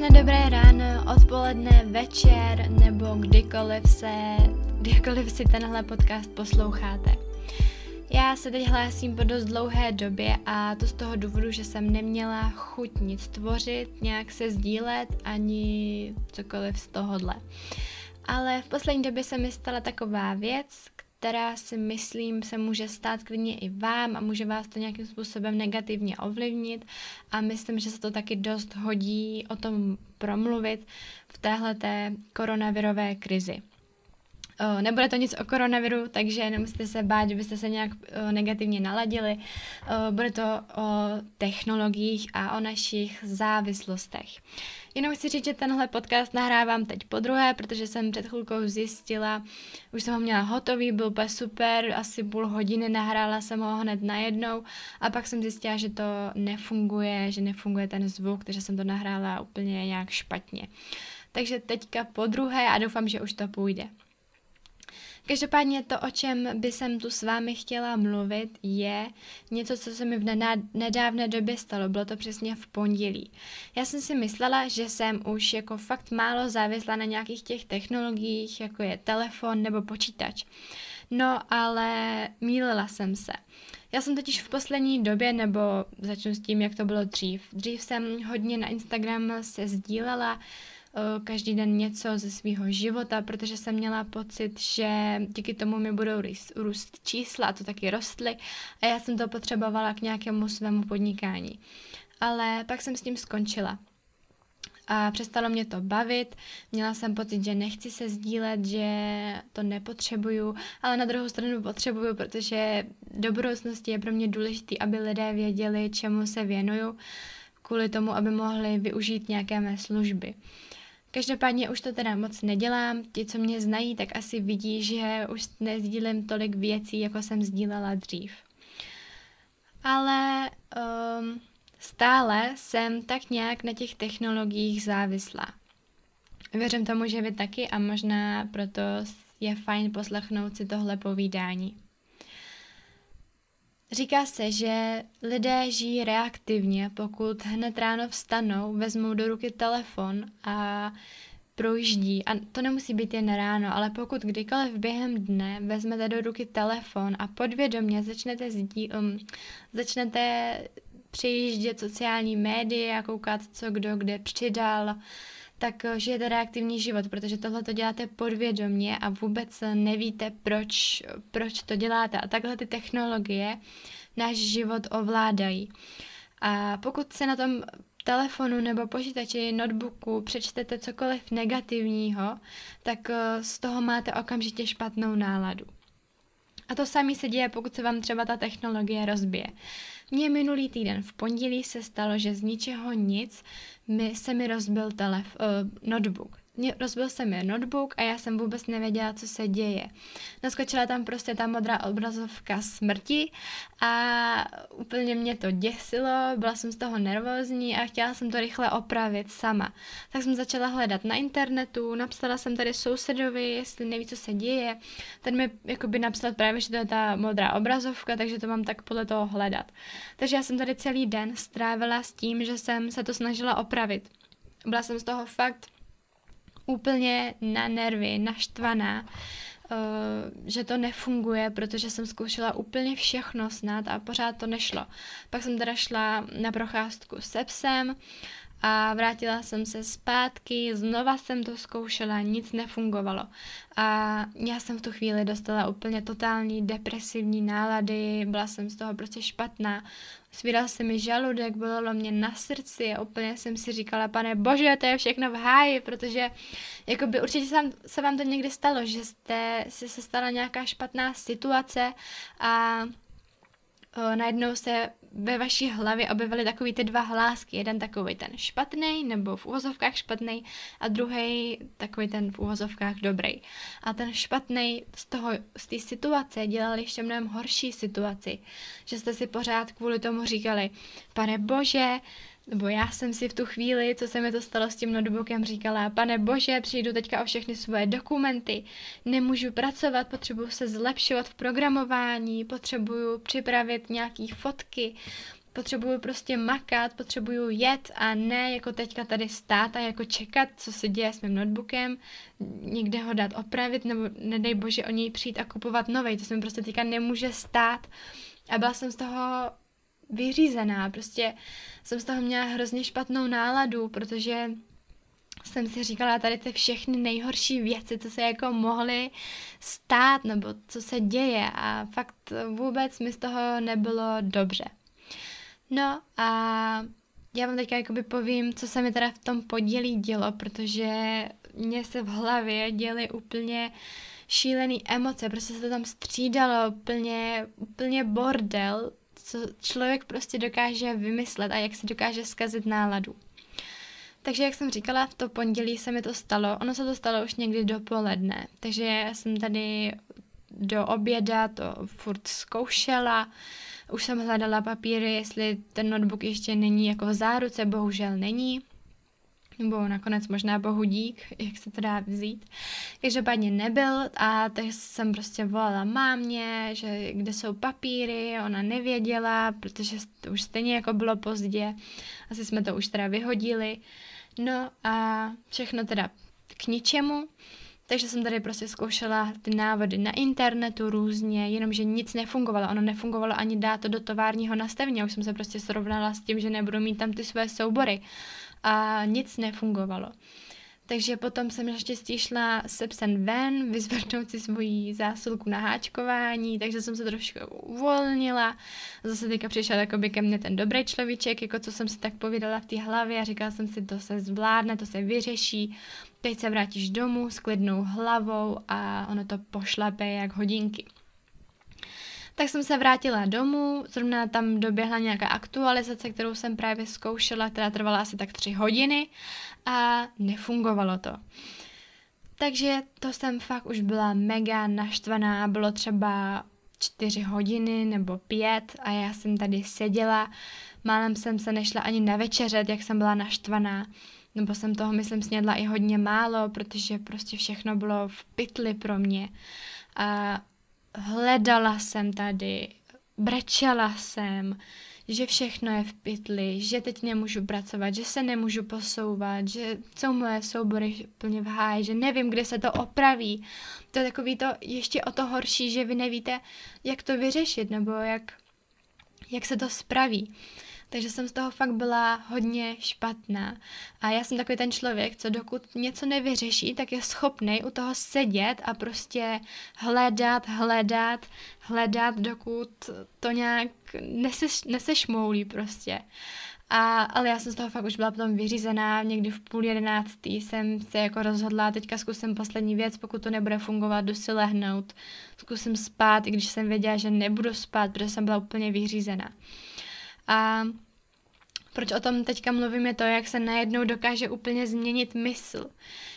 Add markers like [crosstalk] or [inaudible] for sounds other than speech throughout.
Krásné dobré ráno, odpoledne, večer nebo kdykoliv se, kdykoliv si tenhle podcast posloucháte. Já se teď hlásím po dost dlouhé době a to z toho důvodu, že jsem neměla chuť nic tvořit, nějak se sdílet ani cokoliv z tohohle. Ale v poslední době se mi stala taková věc, která si myslím se může stát klidně i vám a může vás to nějakým způsobem negativně ovlivnit a myslím, že se to taky dost hodí o tom promluvit v téhleté koronavirové krizi. O, nebude to nic o koronaviru, takže nemusíte se bát, že byste se nějak o, negativně naladili. O, bude to o technologiích a o našich závislostech. Jenom chci říct, že tenhle podcast nahrávám teď po druhé, protože jsem před chvilkou zjistila, už jsem ho měla hotový, byl úplně super, asi půl hodiny nahrála jsem ho hned najednou a pak jsem zjistila, že to nefunguje, že nefunguje ten zvuk, takže jsem to nahrála úplně nějak špatně. Takže teďka po druhé a doufám, že už to půjde. Každopádně to, o čem by jsem tu s vámi chtěla mluvit, je něco, co se mi v nedávné době stalo. Bylo to přesně v pondělí. Já jsem si myslela, že jsem už jako fakt málo závislá na nějakých těch technologiích, jako je telefon nebo počítač. No, ale mýlila jsem se. Já jsem totiž v poslední době, nebo začnu s tím, jak to bylo dřív. Dřív jsem hodně na Instagram se sdílela každý den něco ze svého života, protože jsem měla pocit, že díky tomu mi budou růst, růst čísla a to taky rostly a já jsem to potřebovala k nějakému svému podnikání. Ale pak jsem s tím skončila. A přestalo mě to bavit, měla jsem pocit, že nechci se sdílet, že to nepotřebuju, ale na druhou stranu potřebuju, protože do budoucnosti je pro mě důležité, aby lidé věděli, čemu se věnuju, kvůli tomu, aby mohli využít nějaké mé služby. Každopádně už to teda moc nedělám. Ti, co mě znají, tak asi vidí, že už nezdílím tolik věcí, jako jsem sdílela dřív. Ale um, stále jsem tak nějak na těch technologiích závislá. Věřím tomu, že vy taky a možná proto je fajn poslechnout si tohle povídání. Říká se, že lidé žijí reaktivně, pokud hned ráno vstanou, vezmou do ruky telefon a projíždí. A to nemusí být jen ráno, ale pokud kdykoliv během dne vezmete do ruky telefon a podvědomě začnete, zdí, um, začnete přejíždět sociální média, koukat, co kdo kde přidal, tak eh, žijete reaktivní život, protože tohle to děláte podvědomě a vůbec nevíte, proč, proč to děláte. A takhle ty technologie náš život ovládají. A pokud se na tom telefonu nebo počítači, notebooku přečtete cokoliv negativního, tak eh, z toho máte okamžitě špatnou náladu. A to samé se děje, pokud se vám třeba ta technologie rozbije. Mně minulý týden v pondělí se stalo, že z ničeho nic mi, se mi rozbil telef, uh, notebook mě, rozbil se mi notebook a já jsem vůbec nevěděla, co se děje. Naskočila tam prostě ta modrá obrazovka smrti a úplně mě to děsilo, byla jsem z toho nervózní a chtěla jsem to rychle opravit sama. Tak jsem začala hledat na internetu, napsala jsem tady sousedovi, jestli neví, co se děje. Ten mi jakoby napsal právě, že to je ta modrá obrazovka, takže to mám tak podle toho hledat. Takže já jsem tady celý den strávila s tím, že jsem se to snažila opravit. Byla jsem z toho fakt úplně na nervy, naštvaná, uh, že to nefunguje, protože jsem zkoušela úplně všechno snad a pořád to nešlo. Pak jsem teda šla na procházku se psem a vrátila jsem se zpátky, znova jsem to zkoušela, nic nefungovalo. A já jsem v tu chvíli dostala úplně totální depresivní nálady, byla jsem z toho prostě špatná. Svíral se mi žaludek, bylo mě na srdci a úplně jsem si říkala, pane bože, to je všechno v háji, protože jakoby určitě se vám, se vám to někdy stalo, že jste, se, se stala nějaká špatná situace a o, najednou se ve vaší hlavě objevily takový ty dva hlásky. Jeden takový ten špatný, nebo v úvozovkách špatný, a druhý takový ten v úvozovkách dobrý. A ten špatný z toho, z té situace dělal ještě mnohem horší situaci. Že jste si pořád kvůli tomu říkali, pane bože, nebo já jsem si v tu chvíli, co se mi to stalo s tím notebookem, říkala, pane bože, přijdu teďka o všechny svoje dokumenty, nemůžu pracovat, potřebuju se zlepšovat v programování, potřebuju připravit nějaký fotky, potřebuju prostě makat, potřebuju jet a ne jako teďka tady stát a jako čekat, co se děje s mým notebookem, někde ho dát opravit, nebo nedej bože o něj přijít a kupovat novej, to se mi prostě teďka nemůže stát. A byla jsem z toho vyřízená, prostě jsem z toho měla hrozně špatnou náladu, protože jsem si říkala tady ty všechny nejhorší věci, co se jako mohly stát, nebo co se děje a fakt vůbec mi z toho nebylo dobře. No a já vám teďka jakoby povím, co se mi teda v tom podělí dělo, protože mě se v hlavě děly úplně šílený emoce, prostě se to tam střídalo, úplně, úplně bordel, co člověk prostě dokáže vymyslet a jak si dokáže zkazit náladu. Takže jak jsem říkala, v to pondělí se mi to stalo. Ono se to stalo už někdy dopoledne, takže jsem tady do oběda to furt zkoušela. Už jsem hledala papíry, jestli ten notebook ještě není jako v záruce, bohužel není. Nebo nakonec možná bohu dík, jak se to dá vzít. Každopádně nebyl a tak jsem prostě volala mámě, že kde jsou papíry, ona nevěděla, protože to už stejně jako bylo pozdě. Asi jsme to už teda vyhodili. No a všechno teda k ničemu. Takže jsem tady prostě zkoušela ty návody na internetu různě, jenomže nic nefungovalo. Ono nefungovalo ani dát to do továrního nastavení. Už jsem se prostě srovnala s tím, že nebudu mít tam ty své soubory. A nic nefungovalo. Takže potom jsem naštěstí šla se psem ven, [laughs] vyzvednout si svoji zásilku na háčkování, takže jsem se trošku uvolnila. Zase teďka přišel jakoby ke mně ten dobrý človíček, jako co jsem si tak povídala v té hlavě a říkala jsem si, to se zvládne, to se vyřeší, teď se vrátíš domů s klidnou hlavou a ono to pošlape jak hodinky. Tak jsem se vrátila domů, zrovna tam doběhla nějaká aktualizace, kterou jsem právě zkoušela, která trvala asi tak tři hodiny a nefungovalo to. Takže to jsem fakt už byla mega naštvaná, bylo třeba čtyři hodiny nebo pět a já jsem tady seděla, málem jsem se nešla ani na večeřet, jak jsem byla naštvaná, nebo jsem toho, myslím, snědla i hodně málo, protože prostě všechno bylo v pytli pro mě. A hledala jsem tady, brečela jsem, že všechno je v pytli, že teď nemůžu pracovat, že se nemůžu posouvat, že jsou moje soubory plně v háji, že nevím, kde se to opraví. To je takový to ještě o to horší, že vy nevíte, jak to vyřešit, nebo jak, jak se to spraví. Takže jsem z toho fakt byla hodně špatná. A já jsem takový ten člověk, co dokud něco nevyřeší, tak je schopný u toho sedět a prostě hledat, hledat, hledat, dokud to nějak neseš, nesešmoulí prostě. A, ale já jsem z toho fakt už byla potom vyřízená, někdy v půl jedenáctý jsem se jako rozhodla, teďka zkusím poslední věc, pokud to nebude fungovat, jdu si lehnout, zkusím spát, i když jsem věděla, že nebudu spát, protože jsem byla úplně vyřízená. A proč o tom teďka mluvím je to, jak se najednou dokáže úplně změnit mysl.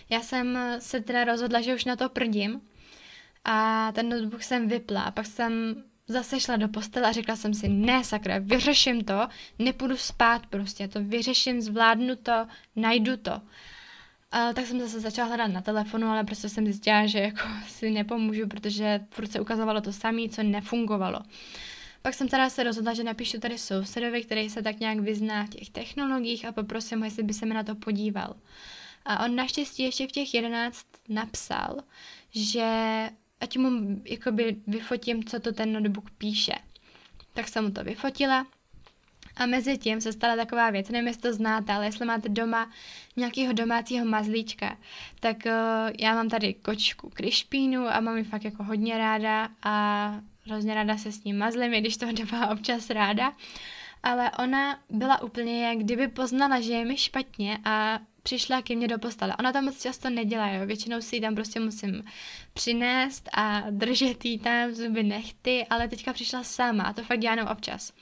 Já jsem se teda rozhodla, že už na to prdím a ten notebook jsem vypla a pak jsem zase šla do postele a řekla jsem si, ne sakra, vyřeším to, nepůjdu spát prostě, to vyřeším, zvládnu to, najdu to. A tak jsem zase začala hledat na telefonu, ale prostě jsem zjistila, že jako [laughs] si nepomůžu, protože furt se ukazovalo to samé, co nefungovalo. Pak jsem teda se rozhodla, že napíšu tady sousedovi, který se tak nějak vyzná v těch technologiích a poprosím ho, jestli by se mi na to podíval. A on naštěstí ještě v těch jedenáct napsal, že ať mu jakoby vyfotím, co to ten notebook píše. Tak jsem mu to vyfotila a mezi tím se stala taková věc, nevím, jestli to znáte, ale jestli máte doma nějakého domácího mazlíčka, tak uh, já mám tady kočku Krišpínu a mám ji fakt jako hodně ráda a hrozně ráda se s ním mazlím, i když to [laughs] nemá občas ráda. Ale ona byla úplně jak kdyby poznala, že je mi špatně a přišla ke mně do postele. Ona to moc často nedělá, jo. Většinou si ji tam prostě musím přinést a držet jí tam zuby nechty, ale teďka přišla sama a to fakt dělá občas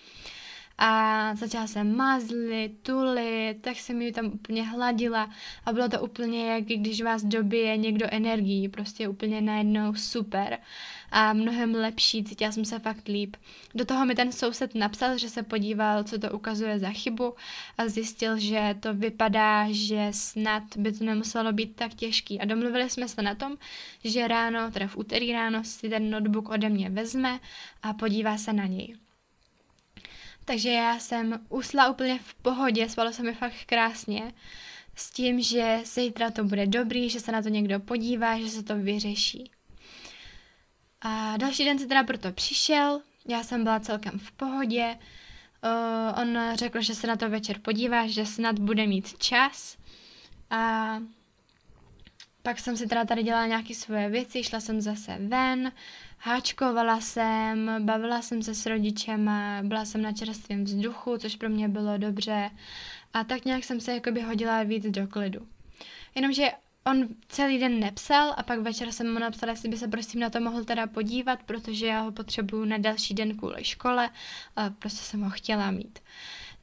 a začala se mazlit, tulit, tak jsem ji tam úplně hladila a bylo to úplně jak když vás dobije někdo energií, prostě úplně najednou super a mnohem lepší, cítila jsem se fakt líp. Do toho mi ten soused napsal, že se podíval, co to ukazuje za chybu a zjistil, že to vypadá, že snad by to nemuselo být tak těžký a domluvili jsme se na tom, že ráno, teda v úterý ráno si ten notebook ode mě vezme a podívá se na něj. Takže já jsem usla úplně v pohodě, spalo se mi fakt krásně, s tím, že zítra to bude dobrý, že se na to někdo podívá, že se to vyřeší. A další den se teda proto přišel, já jsem byla celkem v pohodě, uh, on řekl, že se na to večer podívá, že snad bude mít čas. A pak jsem si teda tady dělala nějaké svoje věci, šla jsem zase ven, háčkovala jsem, bavila jsem se s rodičem, byla jsem na čerstvém vzduchu, což pro mě bylo dobře a tak nějak jsem se jakoby hodila víc do klidu. Jenomže on celý den nepsal a pak večer jsem mu napsala, jestli by se prosím na to mohl teda podívat, protože já ho potřebuju na další den kvůli škole a prostě jsem ho chtěla mít.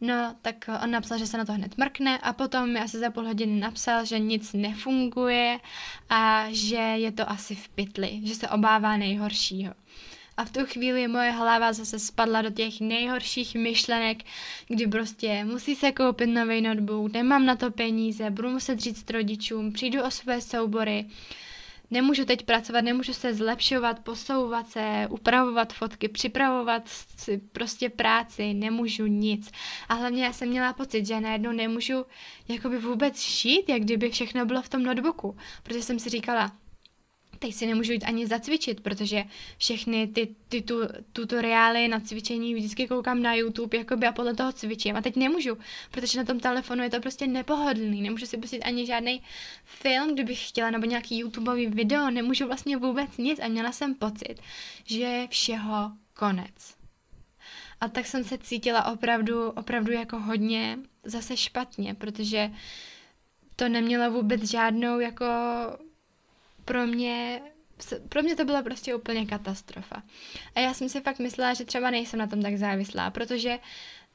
No, tak on napsal, že se na to hned mrkne a potom mi asi za půl hodiny napsal, že nic nefunguje a že je to asi v pytli, že se obává nejhoršího. A v tu chvíli moje hlava zase spadla do těch nejhorších myšlenek, kdy prostě musí se koupit nový notebook, nemám na to peníze, budu muset říct rodičům, přijdu o své soubory, nemůžu teď pracovat, nemůžu se zlepšovat, posouvat se, upravovat fotky, připravovat si prostě práci, nemůžu nic. A hlavně já jsem měla pocit, že najednou nemůžu jakoby vůbec žít, jak kdyby všechno bylo v tom notebooku, protože jsem si říkala, teď si nemůžu jít ani zacvičit, protože všechny ty, ty tu, tutoriály na cvičení vždycky koukám na YouTube jakoby a podle toho cvičím. A teď nemůžu, protože na tom telefonu je to prostě nepohodlný. Nemůžu si pustit ani žádný film, kdybych chtěla, nebo nějaký YouTubeový video. Nemůžu vlastně vůbec nic a měla jsem pocit, že je všeho konec. A tak jsem se cítila opravdu, opravdu jako hodně zase špatně, protože to nemělo vůbec žádnou jako pro mě pro mě to byla prostě úplně katastrofa. A já jsem si fakt myslela, že třeba nejsem na tom tak závislá, protože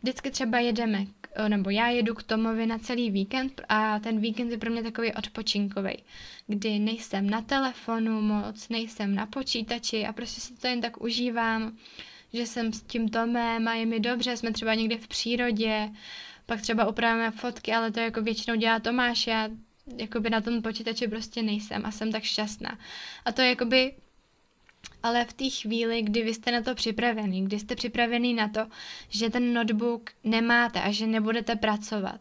vždycky třeba jedeme, nebo já jedu k Tomovi na celý víkend a ten víkend je pro mě takový odpočinkový, kdy nejsem na telefonu moc, nejsem na počítači a prostě si to jen tak užívám, že jsem s tím Tomem a je mi dobře, jsme třeba někde v přírodě, pak třeba upravíme fotky, ale to jako většinou dělá Tomáš, já jakoby na tom počítači prostě nejsem a jsem tak šťastná. A to je jakoby ale v té chvíli, kdy vy jste na to připravený, kdy jste připravený na to, že ten notebook nemáte a že nebudete pracovat.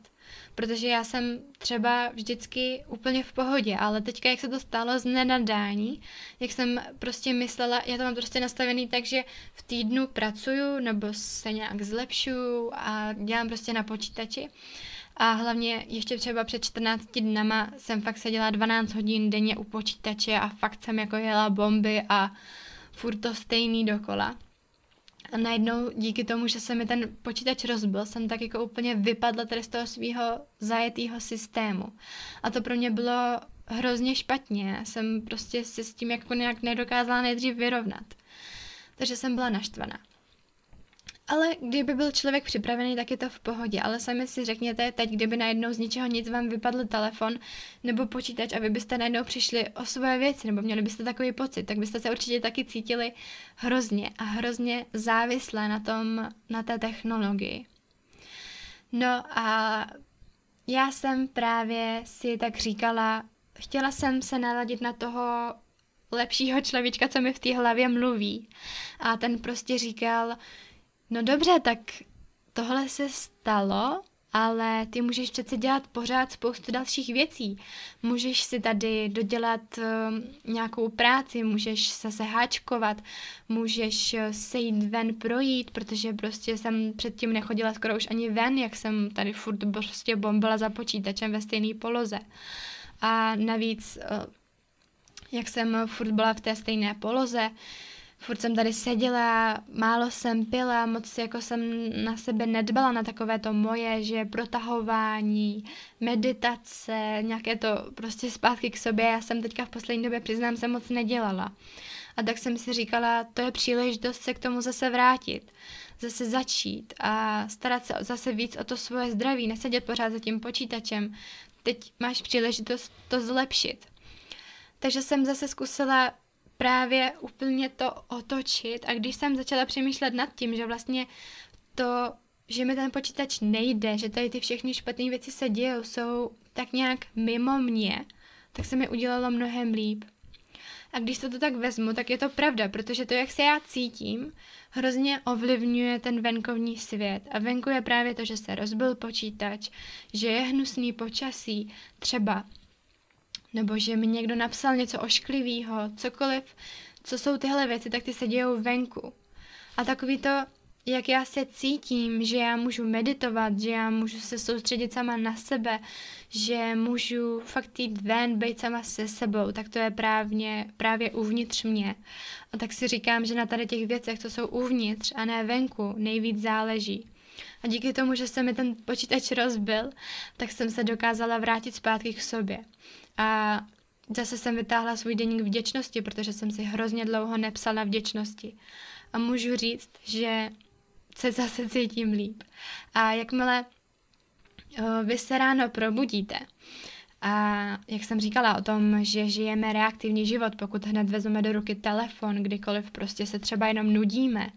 Protože já jsem třeba vždycky úplně v pohodě, ale teďka, jak se to stalo z nenadání, jak jsem prostě myslela, já to mám prostě nastavený tak, že v týdnu pracuju nebo se nějak zlepšuju a dělám prostě na počítači a hlavně ještě třeba před 14 dnama jsem fakt seděla 12 hodin denně u počítače a fakt jsem jako jela bomby a furt to stejný dokola. A najednou díky tomu, že se mi ten počítač rozbil, jsem tak jako úplně vypadla tady z toho svého zajetého systému. A to pro mě bylo hrozně špatně. Jsem prostě se s tím jako nějak nedokázala nejdřív vyrovnat. Takže jsem byla naštvaná. Ale kdyby byl člověk připravený, tak je to v pohodě. Ale sami si řekněte teď, kdyby najednou z ničeho nic vám vypadl telefon nebo počítač a vy byste najednou přišli o svoje věci nebo měli byste takový pocit, tak byste se určitě taky cítili hrozně a hrozně závislé na tom, na té technologii. No a já jsem právě si tak říkala, chtěla jsem se naladit na toho lepšího člověčka, co mi v té hlavě mluví. A ten prostě říkal, No dobře, tak tohle se stalo, ale ty můžeš přece dělat pořád spoustu dalších věcí. Můžeš si tady dodělat uh, nějakou práci, můžeš se seháčkovat, můžeš uh, se jít ven projít, protože prostě jsem předtím nechodila skoro už ani ven, jak jsem tady furt prostě bombila za počítačem ve stejné poloze. A navíc, uh, jak jsem furt byla v té stejné poloze, furt jsem tady seděla, málo jsem pila, moc jako jsem na sebe nedbala na takové to moje, že protahování, meditace, nějaké to prostě zpátky k sobě, já jsem teďka v poslední době, přiznám se, moc nedělala. A tak jsem si říkala, to je příležitost se k tomu zase vrátit, zase začít a starat se zase víc o to svoje zdraví, nesedět pořád za tím počítačem. Teď máš příležitost to zlepšit. Takže jsem zase zkusila právě úplně to otočit a když jsem začala přemýšlet nad tím, že vlastně to, že mi ten počítač nejde, že tady ty všechny špatné věci se dějou, jsou tak nějak mimo mě, tak se mi udělalo mnohem líp. A když to, to tak vezmu, tak je to pravda, protože to, jak se já cítím, hrozně ovlivňuje ten venkovní svět. A venku je právě to, že se rozbil počítač, že je hnusný počasí, třeba, nebo že mi někdo napsal něco ošklivého, cokoliv, co jsou tyhle věci, tak ty se dějou venku. A takový to, jak já se cítím, že já můžu meditovat, že já můžu se soustředit sama na sebe, že můžu fakt jít ven, být sama se sebou, tak to je právě, právě uvnitř mě. A tak si říkám, že na tady těch věcech, co jsou uvnitř a ne venku, nejvíc záleží. A díky tomu, že se mi ten počítač rozbil, tak jsem se dokázala vrátit zpátky k sobě. A zase jsem vytáhla svůj deník vděčnosti, protože jsem si hrozně dlouho nepsala vděčnosti. A můžu říct, že se zase cítím líp. A jakmile uh, vy se ráno probudíte, a jak jsem říkala o tom, že žijeme reaktivní život, pokud hned vezmeme do ruky telefon, kdykoliv prostě se třeba jenom nudíme,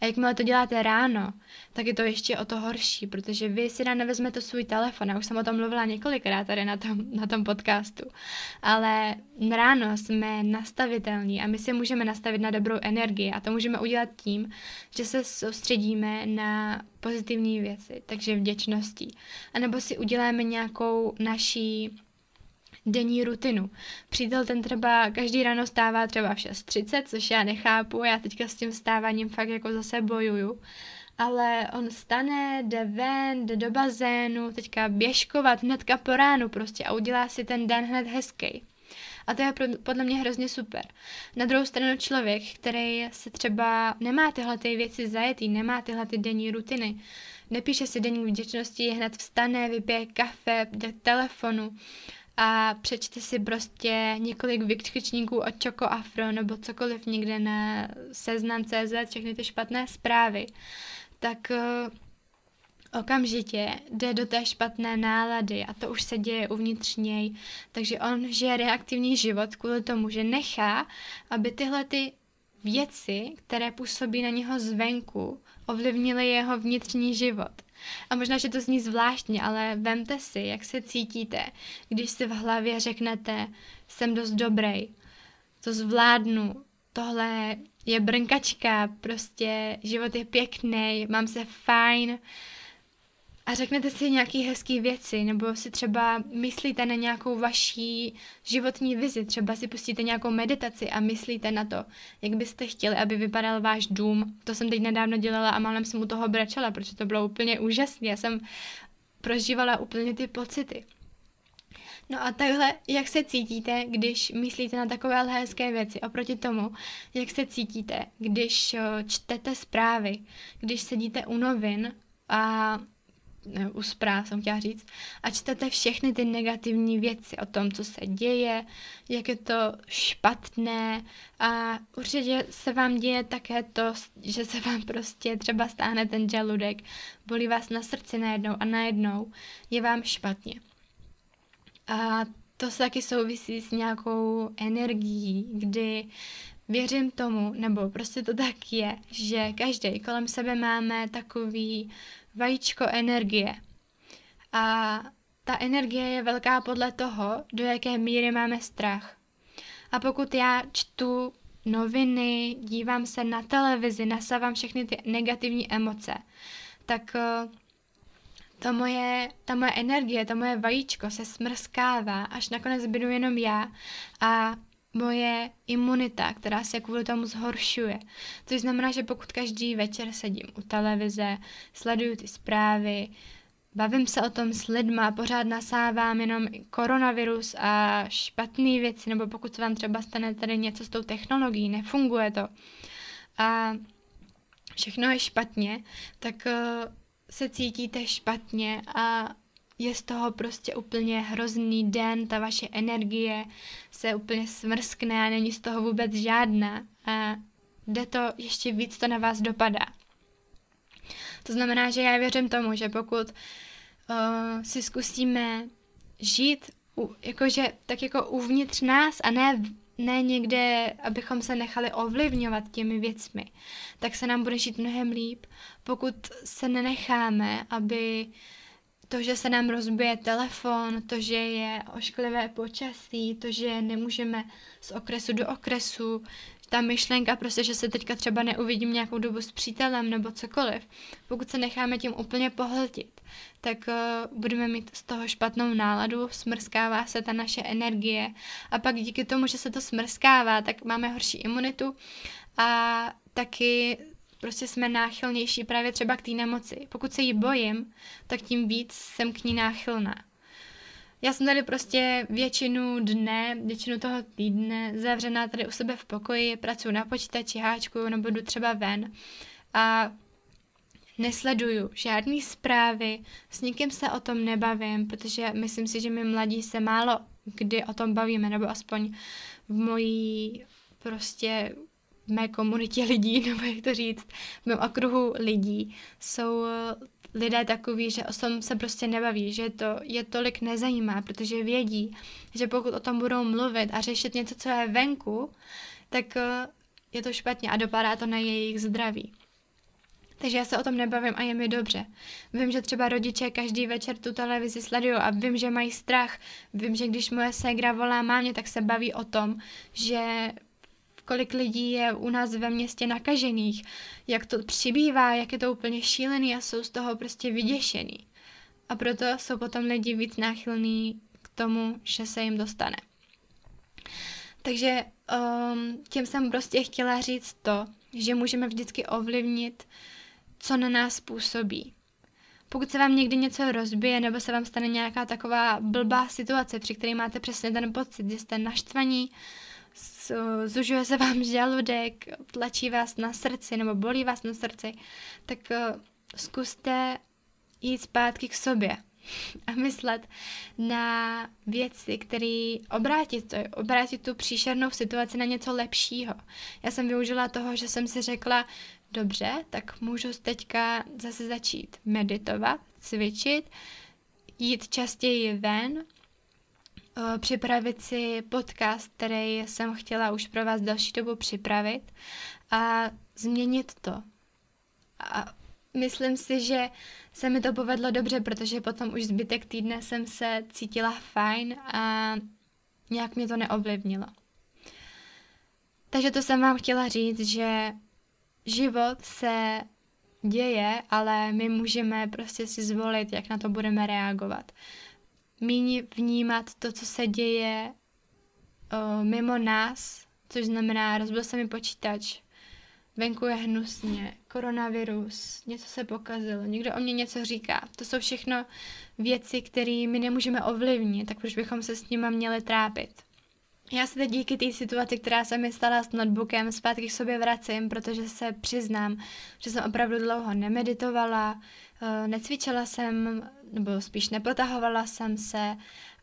a jakmile to děláte ráno, tak je to ještě o to horší, protože vy si ráno vezmete svůj telefon, já už jsem o tom mluvila několikrát tady na tom, na tom podcastu, ale ráno jsme nastavitelní a my si můžeme nastavit na dobrou energii a to můžeme udělat tím, že se soustředíme na pozitivní věci, takže vděčností. A nebo si uděláme nějakou naší denní rutinu. Přítel ten třeba každý ráno stává třeba v 6.30, což já nechápu, já teďka s tím stáváním fakt jako zase bojuju. Ale on stane, jde ven, jde do bazénu, teďka běžkovat hnedka po ránu prostě a udělá si ten den hned hezký. A to je podle mě hrozně super. Na druhou stranu člověk, který se třeba nemá tyhle ty věci zajetý, nemá tyhle ty denní rutiny, nepíše si denní vděčnosti, hned vstane, vypije kafe, jde k telefonu a přečte si prostě několik vykřičníků od Choco Afro nebo cokoliv někde na seznam.cz, všechny ty špatné zprávy, tak uh, okamžitě jde do té špatné nálady a to už se děje uvnitř něj. Takže on žije reaktivní život kvůli tomu, že nechá, aby tyhle ty věci, které působí na něho zvenku, ovlivnily jeho vnitřní život. A možná, že to zní zvláštně, ale vemte si, jak se cítíte, když si v hlavě řeknete, jsem dost dobrý, to zvládnu, tohle je brnkačka, prostě život je pěkný, mám se fajn, a řeknete si nějaký hezký věci, nebo si třeba myslíte na nějakou vaší životní vizi, třeba si pustíte nějakou meditaci a myslíte na to, jak byste chtěli, aby vypadal váš dům. To jsem teď nedávno dělala a málem jsem u toho brečela, protože to bylo úplně úžasné. Já jsem prožívala úplně ty pocity. No a takhle, jak se cítíte, když myslíte na takové hezké věci, oproti tomu, jak se cítíte, když čtete zprávy, když sedíte u novin a u zpráv jsem chtěla říct, a čtete všechny ty negativní věci o tom, co se děje, jak je to špatné a určitě se vám děje také to, že se vám prostě třeba stáhne ten žaludek, bolí vás na srdci najednou a najednou je vám špatně. A to se taky souvisí s nějakou energií, kdy věřím tomu, nebo prostě to tak je, že každý kolem sebe máme takový vajíčko energie. A ta energie je velká podle toho, do jaké míry máme strach. A pokud já čtu noviny, dívám se na televizi, nasávám všechny ty negativní emoce, tak eh, to moje, ta moje energie, to moje vajíčko se smrskává, až nakonec budu jenom já a moje imunita, která se kvůli tomu zhoršuje. Což znamená, že pokud každý večer sedím u televize, sleduju ty zprávy, bavím se o tom s lidma, pořád nasávám jenom koronavirus a špatné věci, nebo pokud se vám třeba stane tady něco s tou technologií, nefunguje to a všechno je špatně, tak uh, se cítíte špatně a je z toho prostě úplně hrozný den, ta vaše energie se úplně smrskne a není z toho vůbec žádná a jde to ještě víc, to na vás dopadá. To znamená, že já věřím tomu, že pokud uh, si zkusíme žít u, jakože, tak jako uvnitř nás a ne, ne někde, abychom se nechali ovlivňovat těmi věcmi, tak se nám bude žít mnohem líp, pokud se nenecháme, aby uh, to, že se nám rozbije telefon, to, že je ošklivé počasí, to, že nemůžeme z okresu do okresu, ta myšlenka prostě, že se teďka třeba neuvidím nějakou dobu s přítelem nebo cokoliv, pokud se necháme tím úplně pohltit, tak uh, budeme mít z toho špatnou náladu, smrskává se ta naše energie a pak díky tomu, že se to smrskává, tak máme horší imunitu a taky prostě jsme náchylnější právě třeba k té nemoci. Pokud se jí bojím, tak tím víc jsem k ní náchylná. Já jsem tady prostě většinu dne, většinu toho týdne zavřená tady u sebe v pokoji, pracuji na počítači, háčkuju nebo jdu třeba ven a nesleduju žádný zprávy, s nikým se o tom nebavím, protože myslím si, že my mladí se málo kdy o tom bavíme, nebo aspoň v mojí prostě v mé komunitě lidí, [laughs] nebo jak to říct, v mém okruhu lidí, jsou lidé takový, že o tom se prostě nebaví, že to je tolik nezajímá, protože vědí, že pokud o tom budou mluvit a řešit něco, co je venku, tak eh, je to špatně a dopadá to na jejich zdraví. Takže já se o tom nebavím a je mi dobře. Vím, že třeba rodiče každý večer tu televizi sledují a vím, že mají strach. Vím, že když moje ségra volá mámě, tak se baví o tom, že kolik lidí je u nás ve městě nakažených, jak to přibývá, jak je to úplně šílený a jsou z toho prostě vyděšený. A proto jsou potom lidi víc náchylní k tomu, že se jim dostane. Takže um, tím jsem prostě chtěla říct to, že můžeme vždycky ovlivnit, co na nás působí. Pokud se vám někdy něco rozbije nebo se vám stane nějaká taková blbá situace, při které máte přesně ten pocit, že jste naštvaní, zužuje se vám žaludek, tlačí vás na srdci nebo bolí vás na srdci, tak uh, zkuste jít zpátky k sobě a myslet na věci, které obrátit, to, obrátit tu příšernou situaci na něco lepšího. Já jsem využila toho, že jsem si řekla, dobře, tak můžu teďka zase začít meditovat, cvičit, jít častěji ven, Eh, připravit si podcast, který jsem chtěla už pro vás další dobu připravit a změnit to. A myslím si, že se mi to povedlo dobře, protože potom už zbytek týdne jsem se cítila fajn a nějak mě to neovlivnilo. Takže to jsem vám chtěla říct, že život se děje, ale my můžeme prostě si zvolit, jak na to budeme reagovat míň vnímat to, co se děje o, mimo nás, což znamená, rozbil se mi počítač, venku je hnusně, koronavirus, něco se pokazilo, někdo o mě něco říká. To jsou všechno věci, které my nemůžeme ovlivnit, tak proč bychom se s nima měli trápit? Já se teď díky té situaci, která se mi stala s notebookem, zpátky k sobě vracím, protože se přiznám, že jsem opravdu dlouho nemeditovala, necvičila jsem, nebo spíš nepotahovala jsem se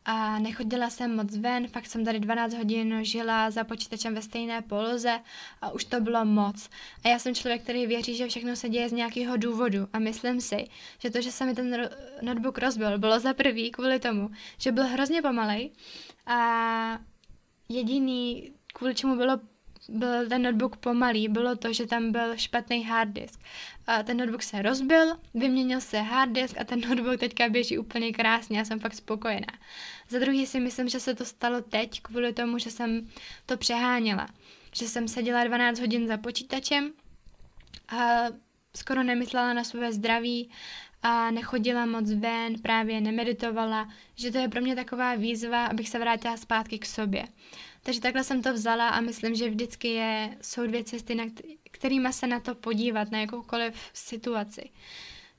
a nechodila jsem moc ven, fakt jsem tady 12 hodin žila za počítačem ve stejné poloze a už to bylo moc. A já jsem člověk, který věří, že všechno se děje z nějakého důvodu. A myslím si, že to, že se mi ten notebook rozbil, bylo za prvý kvůli tomu, že byl hrozně pomalej. A jediný, kvůli čemu bylo byl ten notebook pomalý, bylo to, že tam byl špatný hard disk. A ten notebook se rozbil, vyměnil se hard disk a ten notebook teďka běží úplně krásně, já jsem fakt spokojená. Za druhý si myslím, že se to stalo teď kvůli tomu, že jsem to přeháněla. Že jsem seděla 12 hodin za počítačem a skoro nemyslela na své zdraví a nechodila moc ven, právě nemeditovala, že to je pro mě taková výzva, abych se vrátila zpátky k sobě. Takže takhle jsem to vzala a myslím, že vždycky je, jsou dvě cesty, na kterými se na to podívat, na jakoukoliv situaci.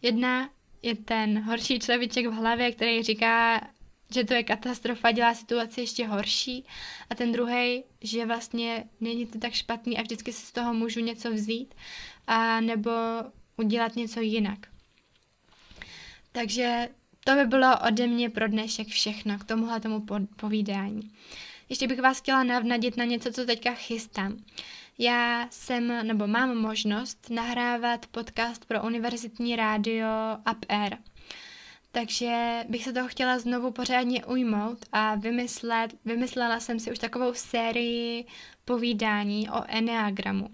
Jedna je ten horší člověček v hlavě, který říká, že to je katastrofa, dělá situaci ještě horší a ten druhý, že vlastně není to tak špatný a vždycky si z toho můžu něco vzít a nebo udělat něco jinak. Takže to by bylo ode mě pro dnešek všechno k tomuhle tomu povídání. Ještě bych vás chtěla navnadit na něco, co teďka chystám. Já jsem, nebo mám možnost nahrávat podcast pro univerzitní rádio Up Air. Takže bych se toho chtěla znovu pořádně ujmout a vymyslet, vymyslela jsem si už takovou sérii povídání o Enneagramu.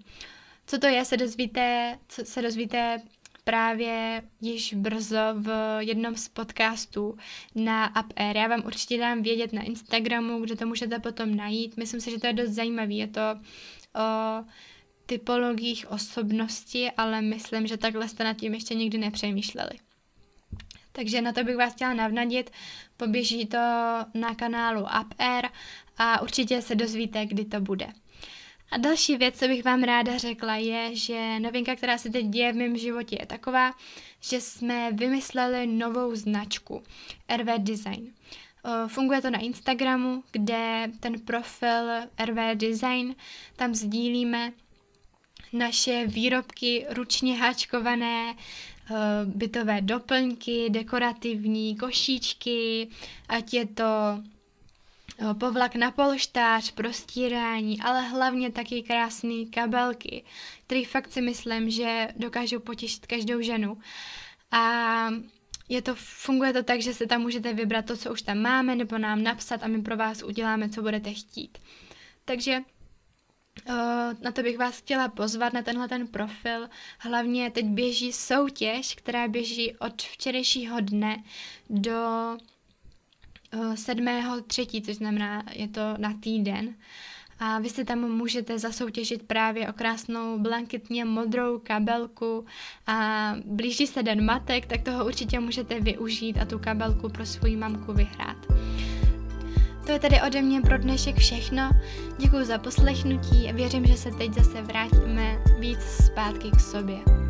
Co to je, se dozvíte, co se dozvíte právě již brzo v jednom z podcastů na UpAir. Já vám určitě dám vědět na Instagramu, kde to můžete potom najít. Myslím si, že to je dost zajímavé. Je to o typologiích osobnosti, ale myslím, že takhle jste nad tím ještě nikdy nepřemýšleli. Takže na to bych vás chtěla navnadit. Poběží to na kanálu UpAir a určitě se dozvíte, kdy to bude. A další věc, co bych vám ráda řekla, je, že novinka, která se teď děje v mém životě, je taková, že jsme vymysleli novou značku RV Design. Funguje to na Instagramu, kde ten profil RV Design, tam sdílíme naše výrobky ručně háčkované, bytové doplňky, dekorativní košíčky, ať je to povlak na polštář, prostírání, ale hlavně taky krásné kabelky, které fakt si myslím, že dokážou potěšit každou ženu. A je to, funguje to tak, že se tam můžete vybrat to, co už tam máme, nebo nám napsat a my pro vás uděláme, co budete chtít. Takže na to bych vás chtěla pozvat na tenhle ten profil. Hlavně teď běží soutěž, která běží od včerejšího dne do 7.3., což znamená, je to na týden. A vy si tam můžete zasoutěžit právě o krásnou blanketně modrou kabelku a blíží se den matek, tak toho určitě můžete využít a tu kabelku pro svou mamku vyhrát. To je tedy ode mě pro dnešek všechno. Děkuji za poslechnutí a věřím, že se teď zase vrátíme víc zpátky k sobě.